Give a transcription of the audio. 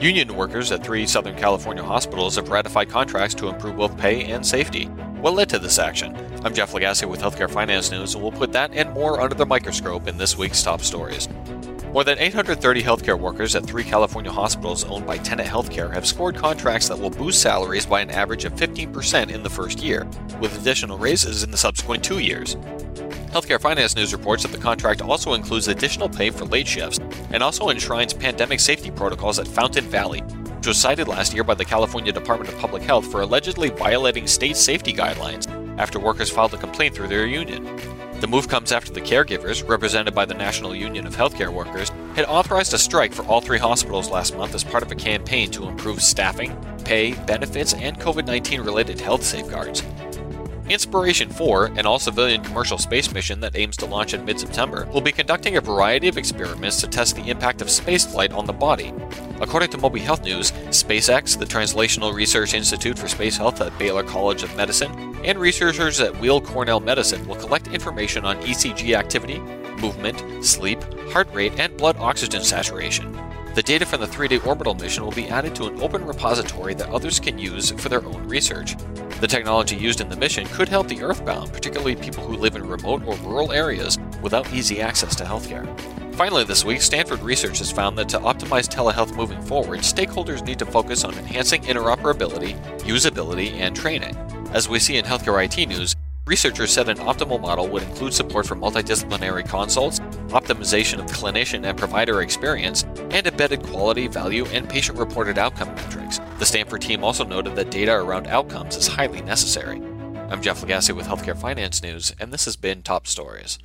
Union workers at three Southern California hospitals have ratified contracts to improve both pay and safety. What led to this action? I'm Jeff Lagasse with Healthcare Finance News, and we'll put that and more under the microscope in this week's top stories. More than 830 healthcare workers at three California hospitals owned by Tenet Healthcare have scored contracts that will boost salaries by an average of 15% in the first year, with additional raises in the subsequent two years. Healthcare Finance News reports that the contract also includes additional pay for late shifts and also enshrines pandemic safety protocols at Fountain Valley, which was cited last year by the California Department of Public Health for allegedly violating state safety guidelines after workers filed a complaint through their union. The move comes after the caregivers, represented by the National Union of Healthcare Workers, had authorized a strike for all three hospitals last month as part of a campaign to improve staffing, pay, benefits, and COVID 19 related health safeguards. Inspiration 4, an all civilian commercial space mission that aims to launch in mid September, will be conducting a variety of experiments to test the impact of spaceflight on the body. According to MobiHealthNews, SpaceX, the Translational Research Institute for Space Health at Baylor College of Medicine, and researchers at Weill Cornell Medicine will collect information on ECG activity, movement, sleep, heart rate, and blood oxygen saturation. The data from the three day orbital mission will be added to an open repository that others can use for their own research. The technology used in the mission could help the Earthbound, particularly people who live in remote or rural areas without easy access to healthcare. Finally, this week, Stanford research has found that to optimize telehealth moving forward, stakeholders need to focus on enhancing interoperability, usability, and training. As we see in healthcare IT news, Researchers said an optimal model would include support for multidisciplinary consults, optimization of clinician and provider experience, and embedded quality, value, and patient reported outcome metrics. The Stanford team also noted that data around outcomes is highly necessary. I'm Jeff Lagasse with Healthcare Finance News, and this has been Top Stories.